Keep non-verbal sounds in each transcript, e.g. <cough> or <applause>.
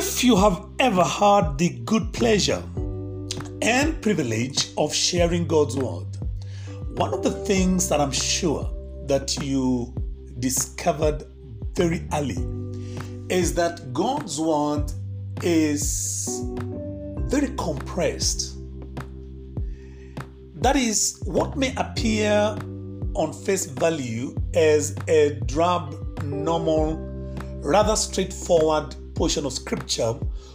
If you have ever had the good pleasure and privilege of sharing God's word, one of the things that I'm sure that you discovered very early is that God's word is very compressed. That is what may appear on face value as a drab, normal, rather straightforward portion of scripture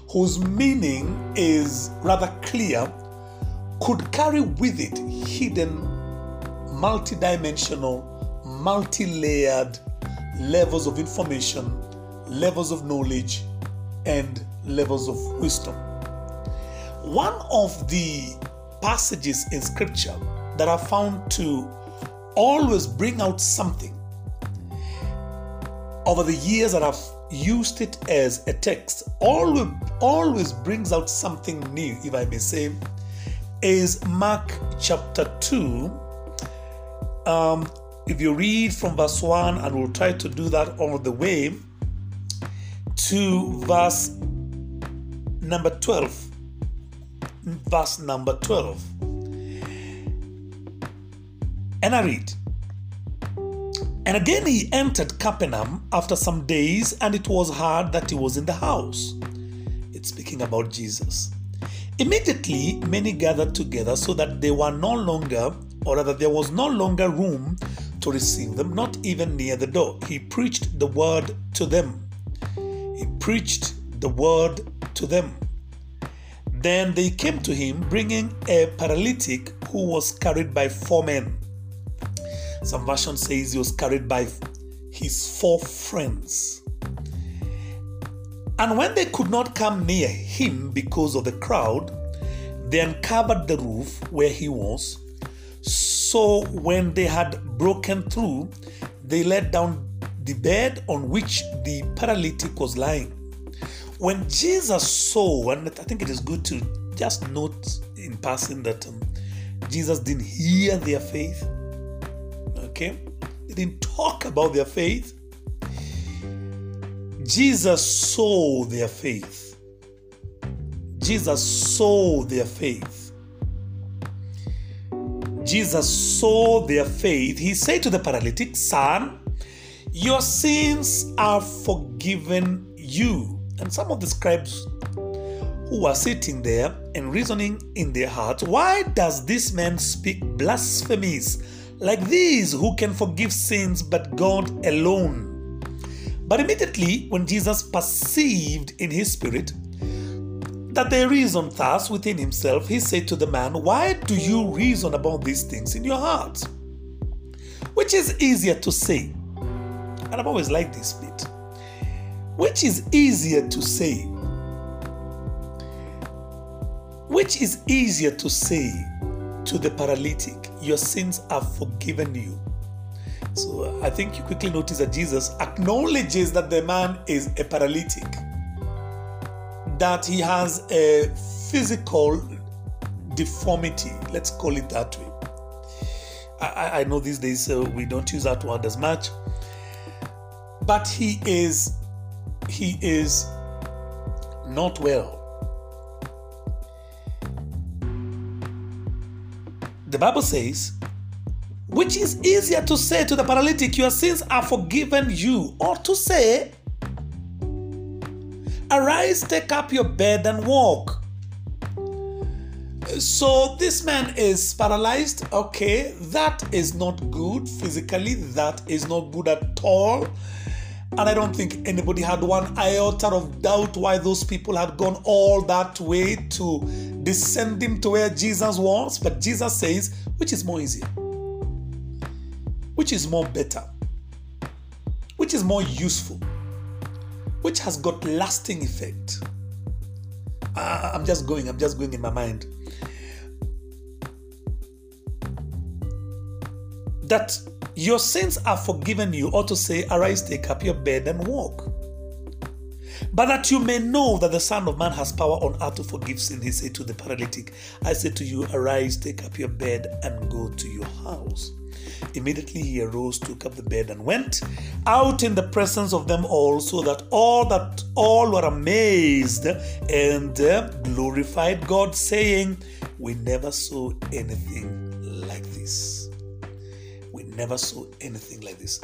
whose meaning is rather clear could carry with it hidden, multidimensional, multi layered levels of information, levels of knowledge, and levels of wisdom. One of the passages in scripture that are found to always bring out something over the years that I've used it as a text, always, always brings out something new, if I may say, is Mark chapter 2. Um, if you read from verse 1, and we'll try to do that all the way to verse number 12. Verse number 12. And I read, And again he entered Capernaum after some days, and it was heard that he was in the house. It's speaking about Jesus. Immediately, many gathered together so that they were no longer, or rather, there was no longer room to receive them, not even near the door. He preached the word to them. He preached the word to them. Then they came to him, bringing a paralytic who was carried by four men. Some version says he was carried by his four friends. And when they could not come near him because of the crowd, they uncovered the roof where he was. So when they had broken through, they let down the bed on which the paralytic was lying. When Jesus saw, and I think it is good to just note in passing that um, Jesus didn't hear their faith, okay? They didn't talk about their faith. Jesus saw their faith. Jesus saw their faith. Jesus saw their faith. He said to the paralytic, Son, your sins are forgiven you. And some of the scribes who were sitting there and reasoning in their hearts, why does this man speak blasphemies like these who can forgive sins but God alone? But immediately, when Jesus perceived in his spirit that they reasoned thus within himself, he said to the man, Why do you reason about these things in your heart? Which is easier to say? And I've always liked this bit. Which is easier to say? Which is easier to say to the paralytic, Your sins are forgiven you? So I think you quickly notice that Jesus acknowledges that the man is a paralytic, that he has a physical deformity, let's call it that way. I, I know these days uh, we don't use that word as much, but he is he is not well. The Bible says which is easier to say to the paralytic, Your sins are forgiven you, or to say, Arise, take up your bed and walk. So this man is paralyzed. Okay, that is not good physically, that is not good at all. And I don't think anybody had one iota of doubt why those people had gone all that way to descend him to where Jesus was. But Jesus says, which is more easier? Which is more better? Which is more useful? Which has got lasting effect? Uh, I'm just going, I'm just going in my mind. That your sins are forgiven you, or to say, Arise, take up your bed and walk. But that you may know that the Son of Man has power on earth to forgive sin, he said to the paralytic, I say to you, arise, take up your bed, and go to your house. Immediately he arose, took up the bed, and went out in the presence of them all, so that all that all were amazed and uh, glorified God, saying, We never saw anything like this. Never saw anything like this.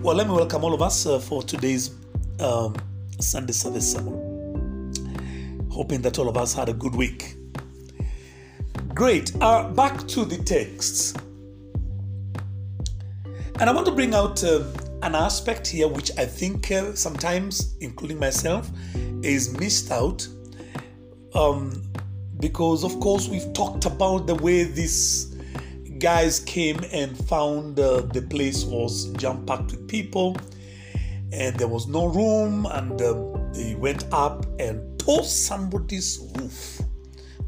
Well, let me welcome all of us uh, for today's um, Sunday service sermon. Hoping that all of us had a good week. Great. Uh, back to the texts. And I want to bring out uh, an aspect here which I think uh, sometimes, including myself, is missed out. Um, because, of course, we've talked about the way these guys came and found uh, the place was jam packed with people and there was no room, and um, they went up and tore somebody's roof.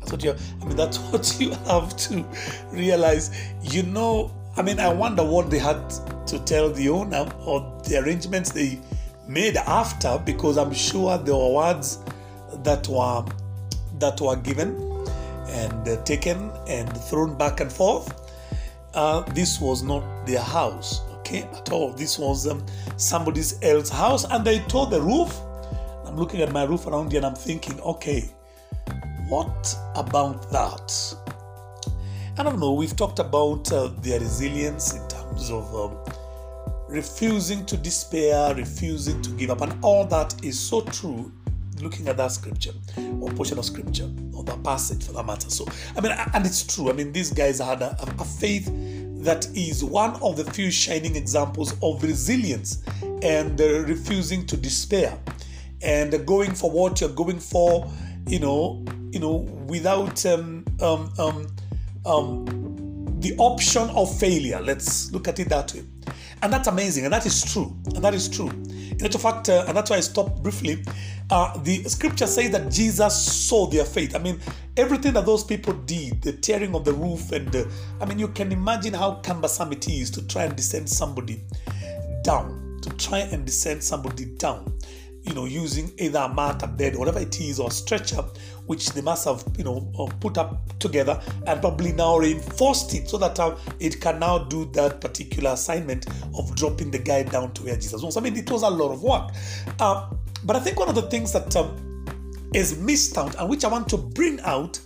That's what you. I mean, that's <laughs> what you have to realize. You know, I mean, I wonder what they had to tell the owner or the arrangements they made after, because I'm sure there were words that were that were given and uh, taken and thrown back and forth. Uh, this was not their house, okay, at all. This was um, somebody else's house, and they tore the roof. I'm looking at my roof around here, and I'm thinking, okay, what about that? I don't know. We've talked about uh, their resilience in terms of um, refusing to despair, refusing to give up, and all that is so true. Looking at that scripture or portion of scripture or that passage for that matter. So, I mean, and it's true. I mean, these guys had a, a faith that is one of the few shining examples of resilience and refusing to despair and going for what you're going for, you know, you know, without um, um, um, um, the option of failure. Let's look at it that way. And that's amazing, and that is true, and that is true. In actual fact, uh, and that's why I stopped briefly. Uh, the scripture says that Jesus saw their faith. I mean, everything that those people did, the tearing of the roof, and uh, I mean, you can imagine how cumbersome it is to try and descend somebody down, to try and descend somebody down you know, using either a mat, a bed, whatever it is, or a stretcher, which they must have, you know, uh, put up together and probably now reinforced it so that uh, it can now do that particular assignment of dropping the guy down to where Jesus was. I mean, it was a lot of work. Uh, but I think one of the things that um, is missed out and which I want to bring out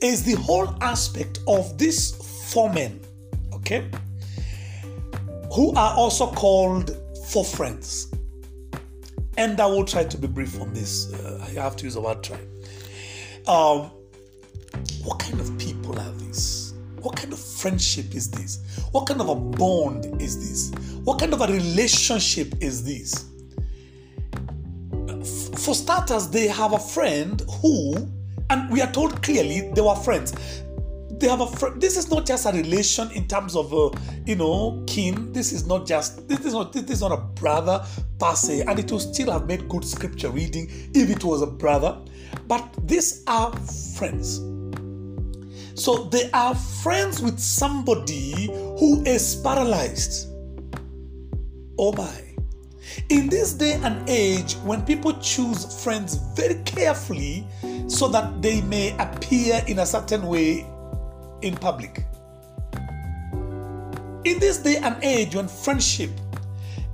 is the whole aspect of these four men, okay, who are also called four friends. And I will try to be brief on this. Uh, I have to use the word try. Um, what kind of people are these? What kind of friendship is this? What kind of a bond is this? What kind of a relationship is this? For starters, they have a friend who, and we are told clearly they were friends they have a friend. This is not just a relation in terms of, uh, you know, kin. This is not just. This is not. This is not a brother per se, and it will still have made good scripture reading if it was a brother. But these are friends. So they are friends with somebody who is paralyzed. Oh my. In this day and age, when people choose friends very carefully so that they may appear in a certain way in public. In this day and age, when friendship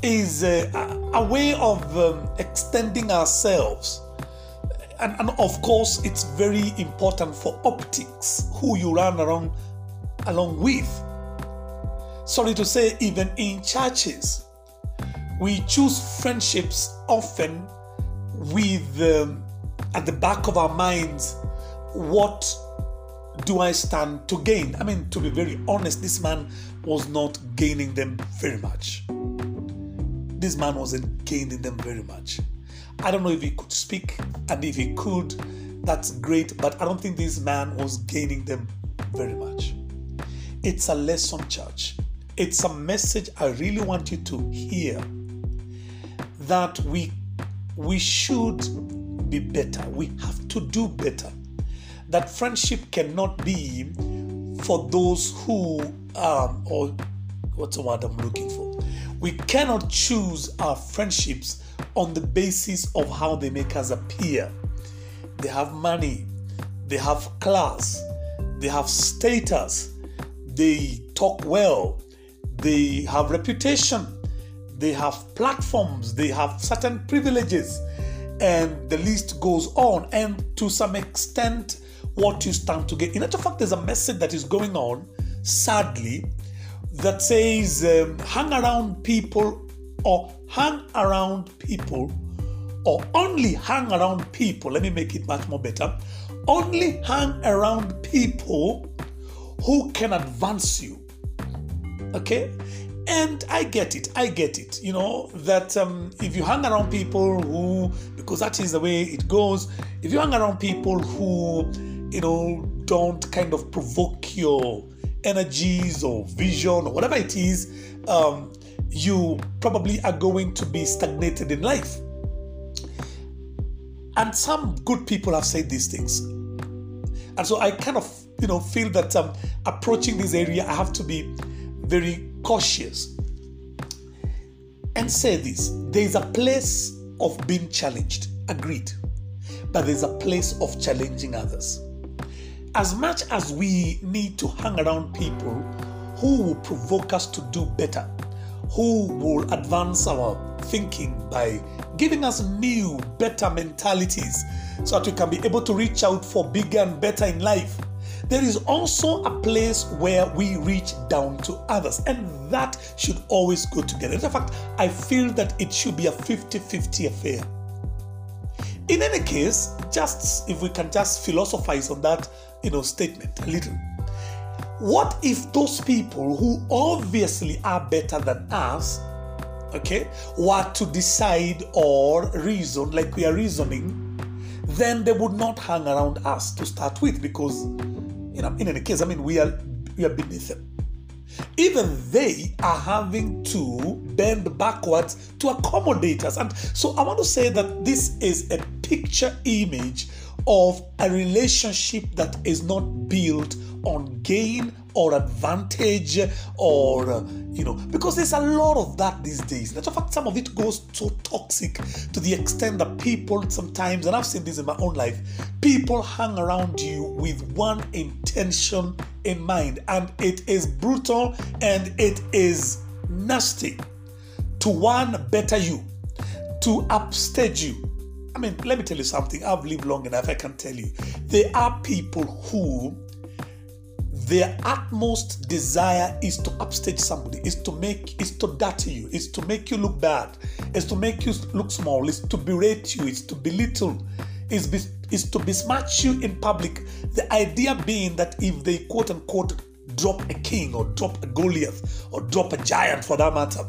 is uh, a way of um, extending ourselves, and, and of course, it's very important for optics who you run around along with. Sorry to say, even in churches, we choose friendships often with um, at the back of our minds what do I stand to gain? I mean, to be very honest, this man was not gaining them very much. This man wasn't gaining them very much. I don't know if he could speak, and if he could, that's great, but I don't think this man was gaining them very much. It's a lesson, church. It's a message I really want you to hear that we we should be better. We have to do better that friendship cannot be for those who um, or What's the word I'm looking for? We cannot choose our friendships on the basis of how they make us appear. They have money, they have class, they have status, they talk well, they have reputation, they have platforms, they have certain privileges, and the list goes on. And to some extent, what you stand to get. In actual fact, there's a message that is going on, sadly, that says um, hang around people or hang around people or only hang around people. Let me make it much more better. Only hang around people who can advance you. Okay? And I get it. I get it. You know, that um, if you hang around people who, because that is the way it goes, if you hang around people who, you know, don't kind of provoke your energies or vision or whatever it is, um, you probably are going to be stagnated in life. And some good people have said these things. And so I kind of, you know, feel that um, approaching this area, I have to be very cautious and say this there is a place of being challenged, agreed, but there's a place of challenging others. As much as we need to hang around people who will provoke us to do better, who will advance our thinking by giving us new, better mentalities so that we can be able to reach out for bigger and better in life. There is also a place where we reach down to others, and that should always go together. In fact, I feel that it should be a 50 50 affair. In any case, just if we can just philosophize on that, you know, statement a little. What if those people who obviously are better than us, okay, were to decide or reason like we are reasoning, then they would not hang around us to start with because, you know, in any case, I mean, we are we are beneath them. Even they are having to bend backwards to accommodate us. And so I want to say that this is a picture image of a relationship that is not built on gain or advantage or uh, you know because there's a lot of that these days in fact some of it goes so toxic to the extent that people sometimes and i've seen this in my own life people hang around you with one intention in mind and it is brutal and it is nasty to one better you to upstage you I mean, let me tell you something. I've lived long enough, I can tell you. There are people who their utmost desire is to upstage somebody, is to make, is to dirty you, is to make you look bad, is to make you look small, is to berate you, is to belittle, is, be, is to besmirch you in public. The idea being that if they quote unquote drop a king or drop a Goliath or drop a giant for that matter,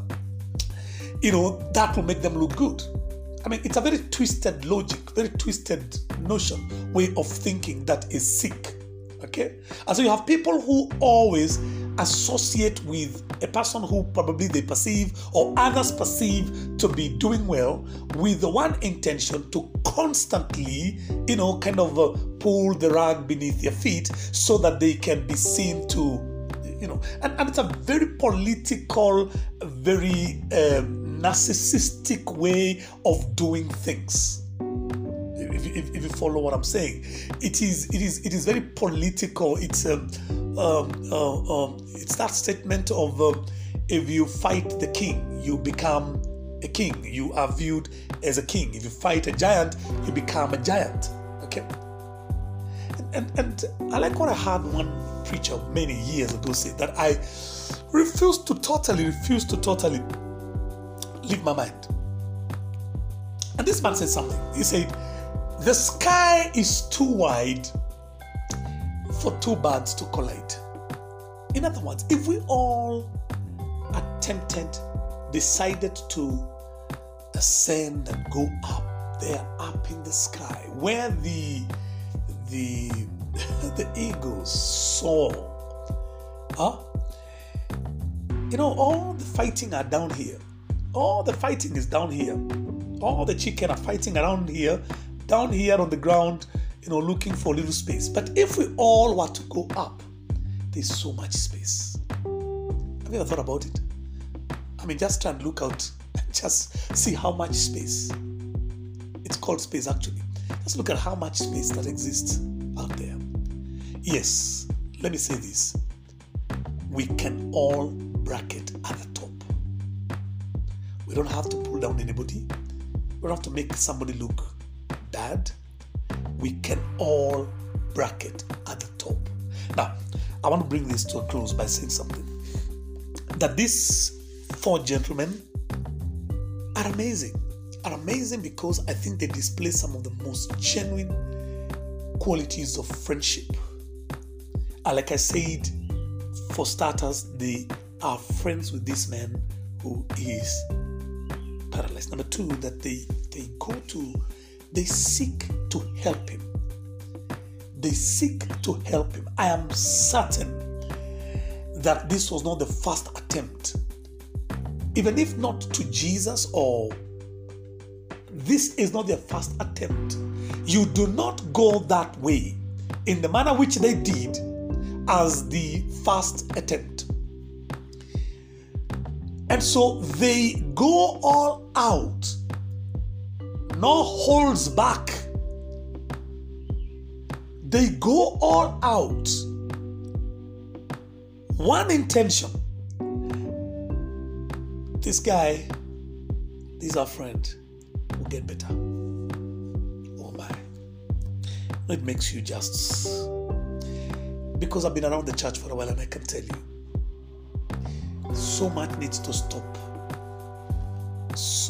you know, that will make them look good. I mean, it's a very twisted logic, very twisted notion, way of thinking that is sick. Okay? And so you have people who always associate with a person who probably they perceive or others perceive to be doing well with the one intention to constantly, you know, kind of uh, pull the rug beneath their feet so that they can be seen to, you know, and, and it's a very political, very um, narcissistic way of doing things if, if, if, you follow what I'm saying. It is it is it is very political. It's um, um, uh, um, it's that statement of uh, if you fight the king, you become a king. You are viewed as a king. If you fight a giant, you become a giant. Okay. And, and, and I like what I heard one preacher many years ago say that I refuse to totally refuse to totally leave my mind. And this man said something. He said, the sky is too wide for two birds to collide. In other words, if we all attempted, decided to ascend and go up, there up in the sky, where the the <laughs> the eagles soar. Huh? You know, all the fighting are down here. All the fighting is down here. All the chicken are fighting around here down here on the ground, you know, looking for a little space. But if we all were to go up, there's so much space. Have you ever thought about it? I mean, just try and look out and <laughs> just see how much space. It's called space actually. Just look at how much space that exists out there. Yes, let me say this. We can all bracket at the top. We don't have to pull down anybody. We don't have to make somebody look bad. We can all bracket at the top. Now, I want to bring this to a close by saying something. That these four gentlemen are amazing. Are amazing because I think they display some of the most genuine qualities of friendship. And like I said, for starters, they are friends with this man who is paralyzed. Number two, that they they go to, they seek to help him. They seek to help him. I am certain that this was not the first attempt. Even if not to Jesus or this is not their first attempt. You do not go that way in the manner which they did as the first attempt. And so they go all out, no holds back. They go all out. One intention. This guy, this our friend, will get better. Oh my. It makes you just because I've been around the church for a while and I can tell you so much needs to stop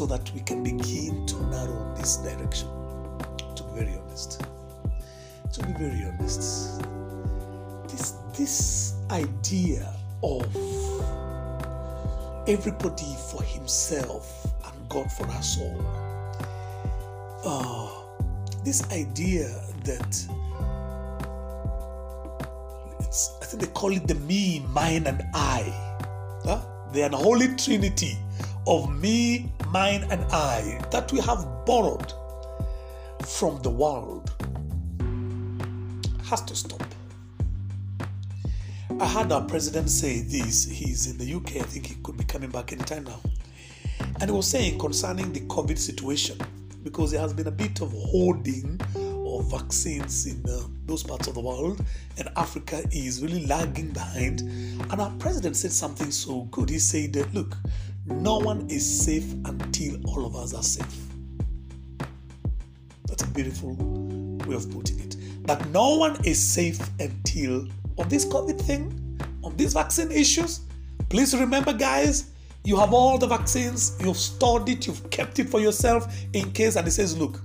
so that we can begin to narrow this direction. To be very honest. To be very honest. This this idea of everybody for himself and God for us all. Uh, this idea that I think they call it the me, mine, and I. Huh? The unholy trinity of me, mine, and I that we have borrowed from the world has to stop. I heard our president say this. He's in the UK. I think he could be coming back anytime now. And he was saying concerning the COVID situation, because there has been a bit of hoarding of vaccines in uh, those parts of the world, and Africa is really lagging behind. And our president said something so good. He said, Look, no one is safe until all of us are safe. That's a beautiful way of putting it. That no one is safe until on this COVID thing, on these vaccine issues. Please remember, guys, you have all the vaccines, you've stored it, you've kept it for yourself in case. And it says, look,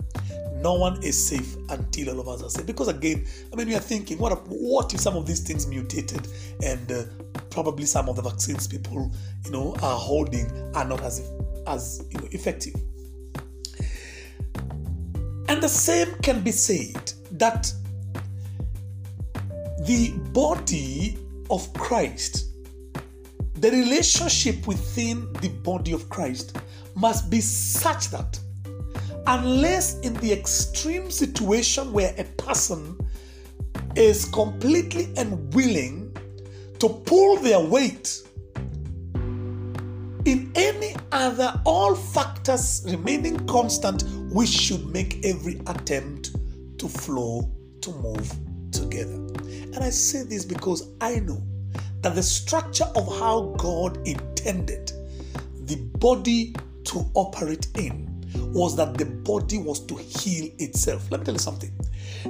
no one is safe until all of us are safe. Because again, I mean, we are thinking, what, what if some of these things mutated and uh, probably some of the vaccines people, you know, are holding are not as as you know, effective. And the same can be said that the body of Christ, the relationship within the body of Christ must be such that unless in the extreme situation where a person is completely unwilling to pull their weight in any other all factors remaining constant we should make every attempt to flow to move together. And i say this because i know that the structure of how god intended the body to operate in was that the body was to heal itself. Let me tell you something.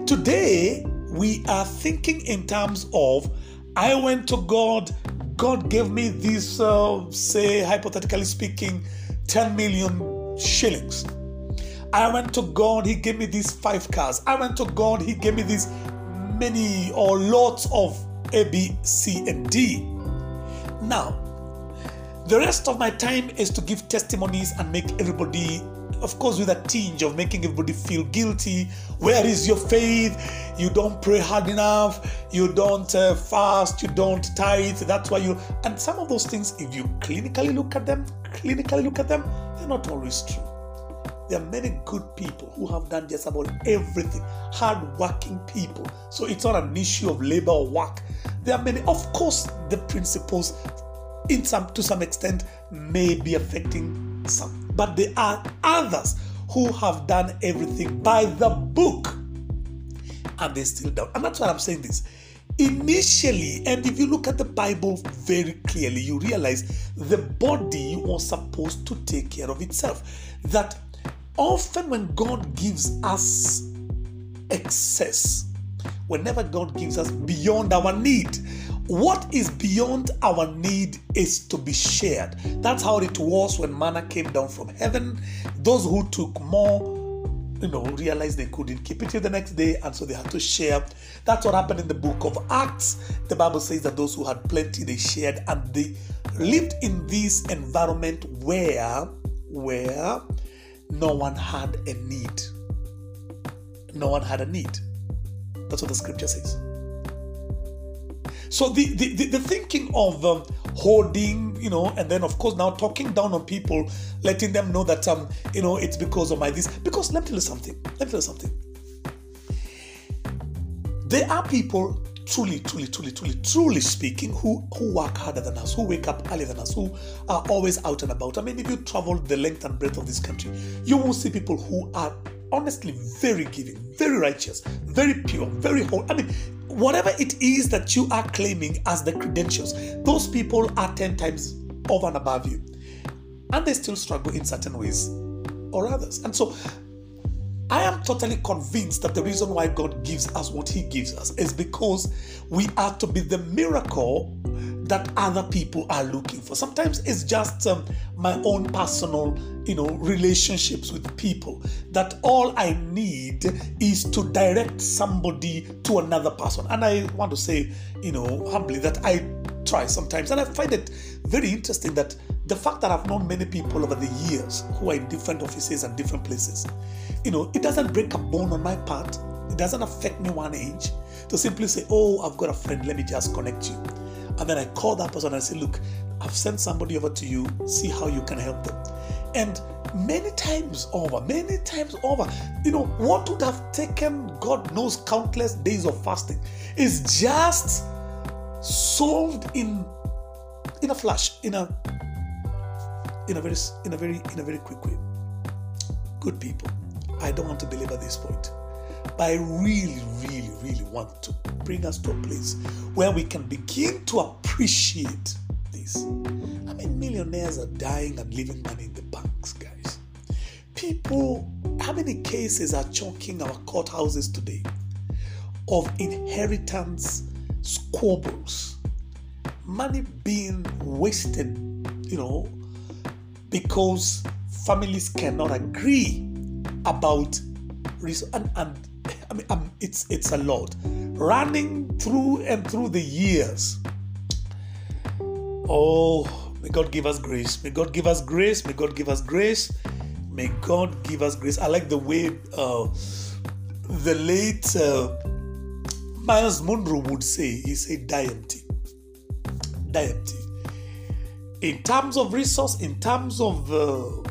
Today, we are thinking in terms of I went to God, God gave me this, uh, say, hypothetically speaking, 10 million shillings. I went to God, He gave me these five cars. I went to God, He gave me these many or lots of A, B, C, and D. Now, the rest of my time is to give testimonies and make everybody of course, with a tinge of making everybody feel guilty. Where is your faith? You don't pray hard enough. You don't uh, fast. You don't tithe. That's why you. And some of those things, if you clinically look at them, clinically look at them, they're not always true. There are many good people who have done just about everything, hard-working people. So it's not an issue of labor or work. There are many, of course, the principles in some to some extent may be affecting some. But there are others who have done everything by the book and they still don't. And that's why I'm saying this. Initially, and if you look at the Bible very clearly, you realize the body was supposed to take care of itself. That often when God gives us excess, whenever God gives us beyond our need, what is beyond our need is to be shared. That's how it was when manna came down from heaven. Those who took more you know, realized they couldn't keep it till the next day, and so they had to share. That's what happened in the book of Acts. The Bible says that those who had plenty they shared, and they lived in this environment where, where no one had a need. No one had a need. That's what the scripture says. So the, the, the, the thinking of um, hoarding, you know, and then of course now talking down on people, letting them know that um, you know, it's because of my this. Because let me tell you something. Let me tell you something. There are people truly, truly, truly, truly, truly speaking, who who work harder than us, who wake up earlier than us, who are always out and about. I mean, if you travel the length and breadth of this country, you will see people who are honestly very giving, very righteous, very pure, very whole. I mean, whatever it is that you are claiming as the credentials, those people are 10 times over and above you. And they still struggle in certain ways or others. And so I am totally convinced that the reason why God gives us what He gives us is because we are to be the miracle that other people are looking for. Sometimes it's just um, my own personal, you know, relationships with people that all I need is to direct somebody to another person. And I want to say, you know, humbly that I try sometimes. And I find it very interesting that the fact that I've known many people over the years who are in different offices and different places, you know, it doesn't break a bone on my part. It doesn't affect me one inch to simply say, oh, I've got a friend, let me just connect you. And then I call that person and I say, look, I've sent somebody over to you, see how you can help them. And many times over, many times over, you know, what would have taken God knows countless days of fasting is just solved in in a flash, in a in a very in a very in a very quick way. Good people, I don't want to belabor this point, but I really, really, really want to bring us to a place where we can begin to appreciate this. I mean, millionaires are dying and leaving money in the banks, guys. People, how many cases are choking our courthouses today of inheritance squabbles, money being wasted, you know, because families cannot agree about and, and mean um, it's it's a lot running through and through the years. Oh, may God give us grace. May God give us grace. May God give us grace. May God give us grace. I like the way uh, the late uh, Myles Munroe would say. He said, "Die empty, die empty." In terms of resource, in terms of uh,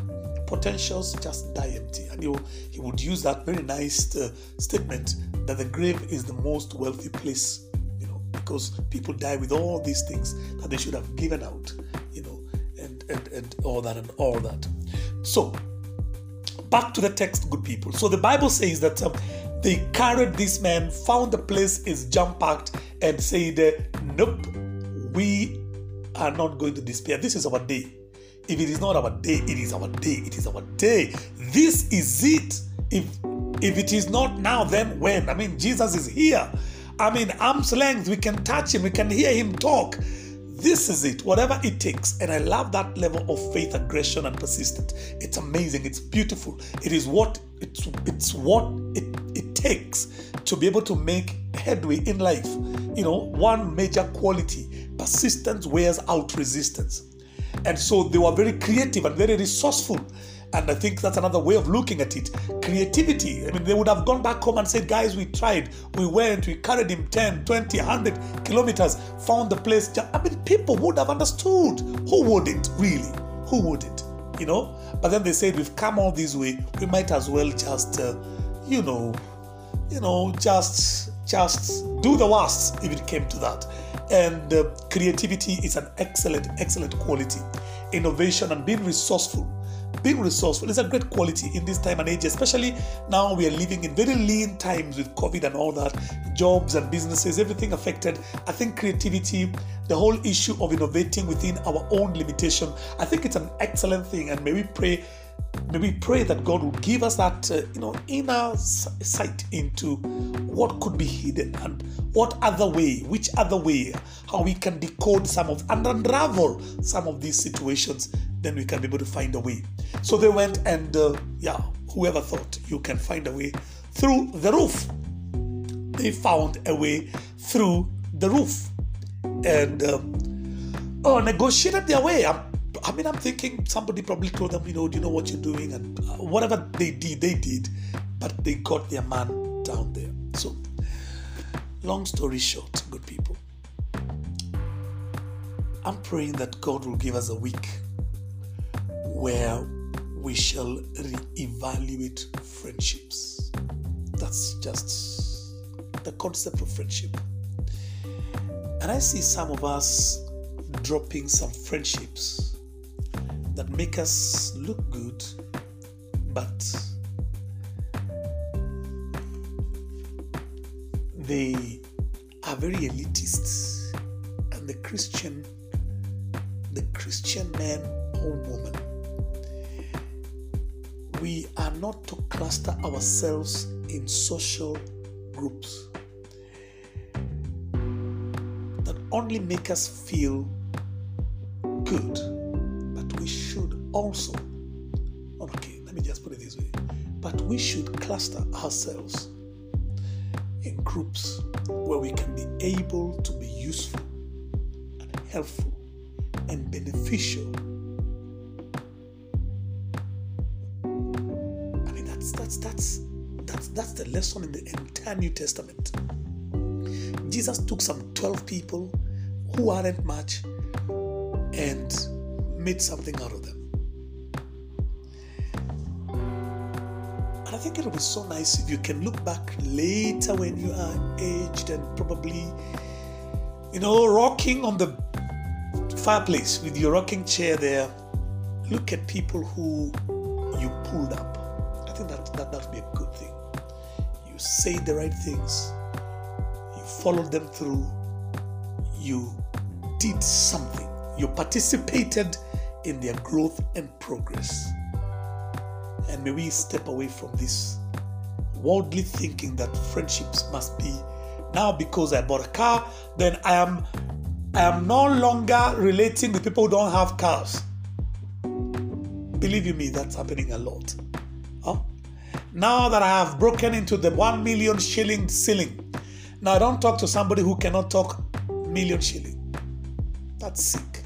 potentials, just die empty. And he, he would use that very nice uh, statement that the grave is the most wealthy place, you know, because people die with all these things that they should have given out, you know, and, and, and all that and all that. So, back to the text, good people. So the Bible says that um, they carried this man, found the place is jam packed, and said, Nope, we are not going to despair. This is our day. If it is not our day, it is our day. It is our day. This is it. If if it is not now, then when? I mean, Jesus is here. I mean, arm's length, we can touch him, we can hear him talk. This is it, whatever it takes. And I love that level of faith, aggression, and persistence. It's amazing, it's beautiful. It is what it's it's what it, it takes to be able to make headway in life. You know, one major quality, persistence wears out resistance. And so they were very creative and very resourceful. And I think that's another way of looking at it. Creativity. I mean, they would have gone back home and said, guys, we tried, we went, we carried him 10, 20, 100 kilometers, found the place. I mean, people would have understood. Who wouldn't, really? Who wouldn't? You know? But then they said, we've come all this way, we might as well just, uh, you know, you know, just just do the worst if it came to that. And uh, creativity is an excellent, excellent quality. Innovation and being resourceful. Being resourceful is a great quality in this time and age, especially now we are living in very lean times with COVID and all that. Jobs and businesses, everything affected. I think creativity, the whole issue of innovating within our own limitation, I think it's an excellent thing. And may we pray May we pray that God will give us that, uh, you know, inner sight into what could be hidden and what other way, which other way, how we can decode some of and unravel some of these situations. Then we can be able to find a way. So they went and, uh, yeah, whoever thought you can find a way through the roof, they found a way through the roof and um, oh, negotiated their way. I'm I mean, I'm thinking somebody probably told them, you know, do you know what you're doing? And uh, whatever they did, they did. But they got their man down there. So, long story short, good people, I'm praying that God will give us a week where we shall re-evaluate friendships. That's just the concept of friendship. And I see some of us dropping some friendships that make us look good, but they are very elitist. And the Christian, the Christian man or woman, we are not to cluster ourselves in social groups that only make us feel good also, okay, let me just put it this way, but we should cluster ourselves in groups where we can be able to be useful and helpful and beneficial. I mean, that's that's that's that's that's the lesson in the entire New Testament. Jesus took some 12 people who aren't much and made something out of them. I think it'll be so nice if you can look back later when you are aged and probably, you know, rocking on the fireplace with your rocking chair there. Look at people who you pulled up. I think that that would be a good thing. You say the right things. You followed them through. You did something. You participated in their growth and progress. And may we step away from this worldly thinking that friendships must be now because I bought a car, then I am I am no longer relating with people who don't have cars. Believe you me, that's happening a lot. Huh? Now that I have broken into the one million shilling ceiling, now I don't talk to somebody who cannot talk million shilling. That's sick.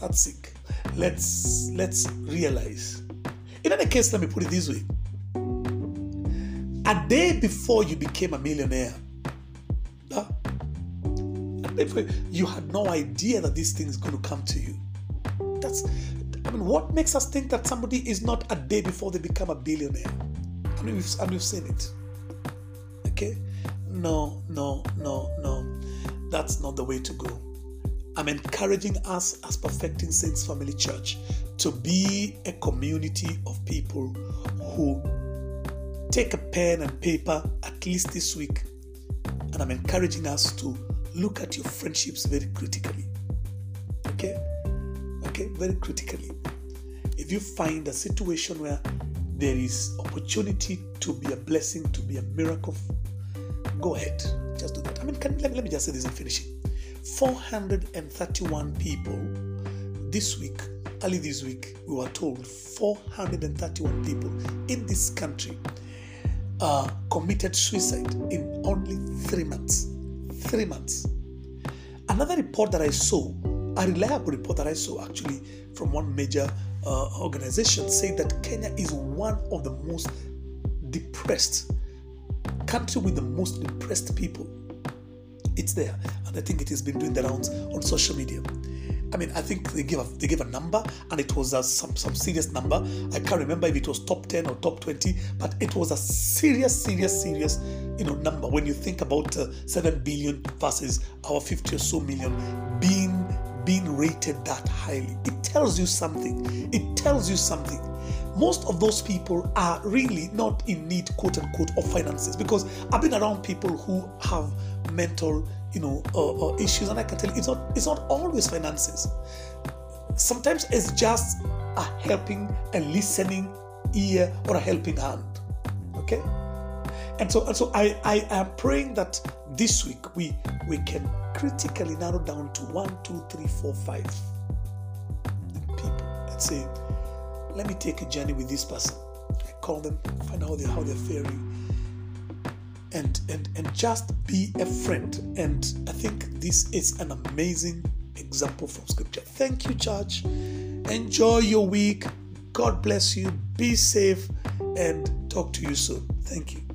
That's sick. Let's let's realize in any case, let me put it this way a day before you became a millionaire, you had no idea that this thing is going to come to you. That's, I mean, what makes us think that somebody is not a day before they become a billionaire? I mean, we've, and we've seen it. Okay? No, no, no, no. That's not the way to go. I'm encouraging us as Perfecting Saints Family Church to be a community of people who take a pen and paper at least this week. And I'm encouraging us to look at your friendships very critically. Okay? Okay? Very critically. If you find a situation where there is opportunity to be a blessing, to be a miracle, go ahead. Just do that. I mean, can, let, let me just say this and finish it. 431 people this week, early this week, we were told 431 people in this country uh, committed suicide in only three months. Three months. Another report that I saw, a reliable report that I saw actually from one major uh, organization, said that Kenya is one of the most depressed country with the most depressed people it's there, and I think it has been doing the rounds on social media. I mean, I think they gave a, they gave a number, and it was a, some some serious number. I can't remember if it was top ten or top twenty, but it was a serious, serious, serious, you know, number when you think about uh, seven billion versus our fifty or so million being being rated that highly. It tells you something. It tells you something most of those people are really not in need, quote unquote, of finances. Because I've been around people who have mental, you know, uh, uh, issues, and I can tell you, it's not it's not always finances. Sometimes it's just a helping and listening ear or a helping hand. Okay, and so and so I I am praying that this week we we can critically narrow down to one, two, three, four, five people and say let me take a journey with this person. I call them, find out how they're faring, and and and just be a friend. And I think this is an amazing example from Scripture. Thank you, church. Enjoy your week. God bless you. Be safe, and talk to you soon. Thank you.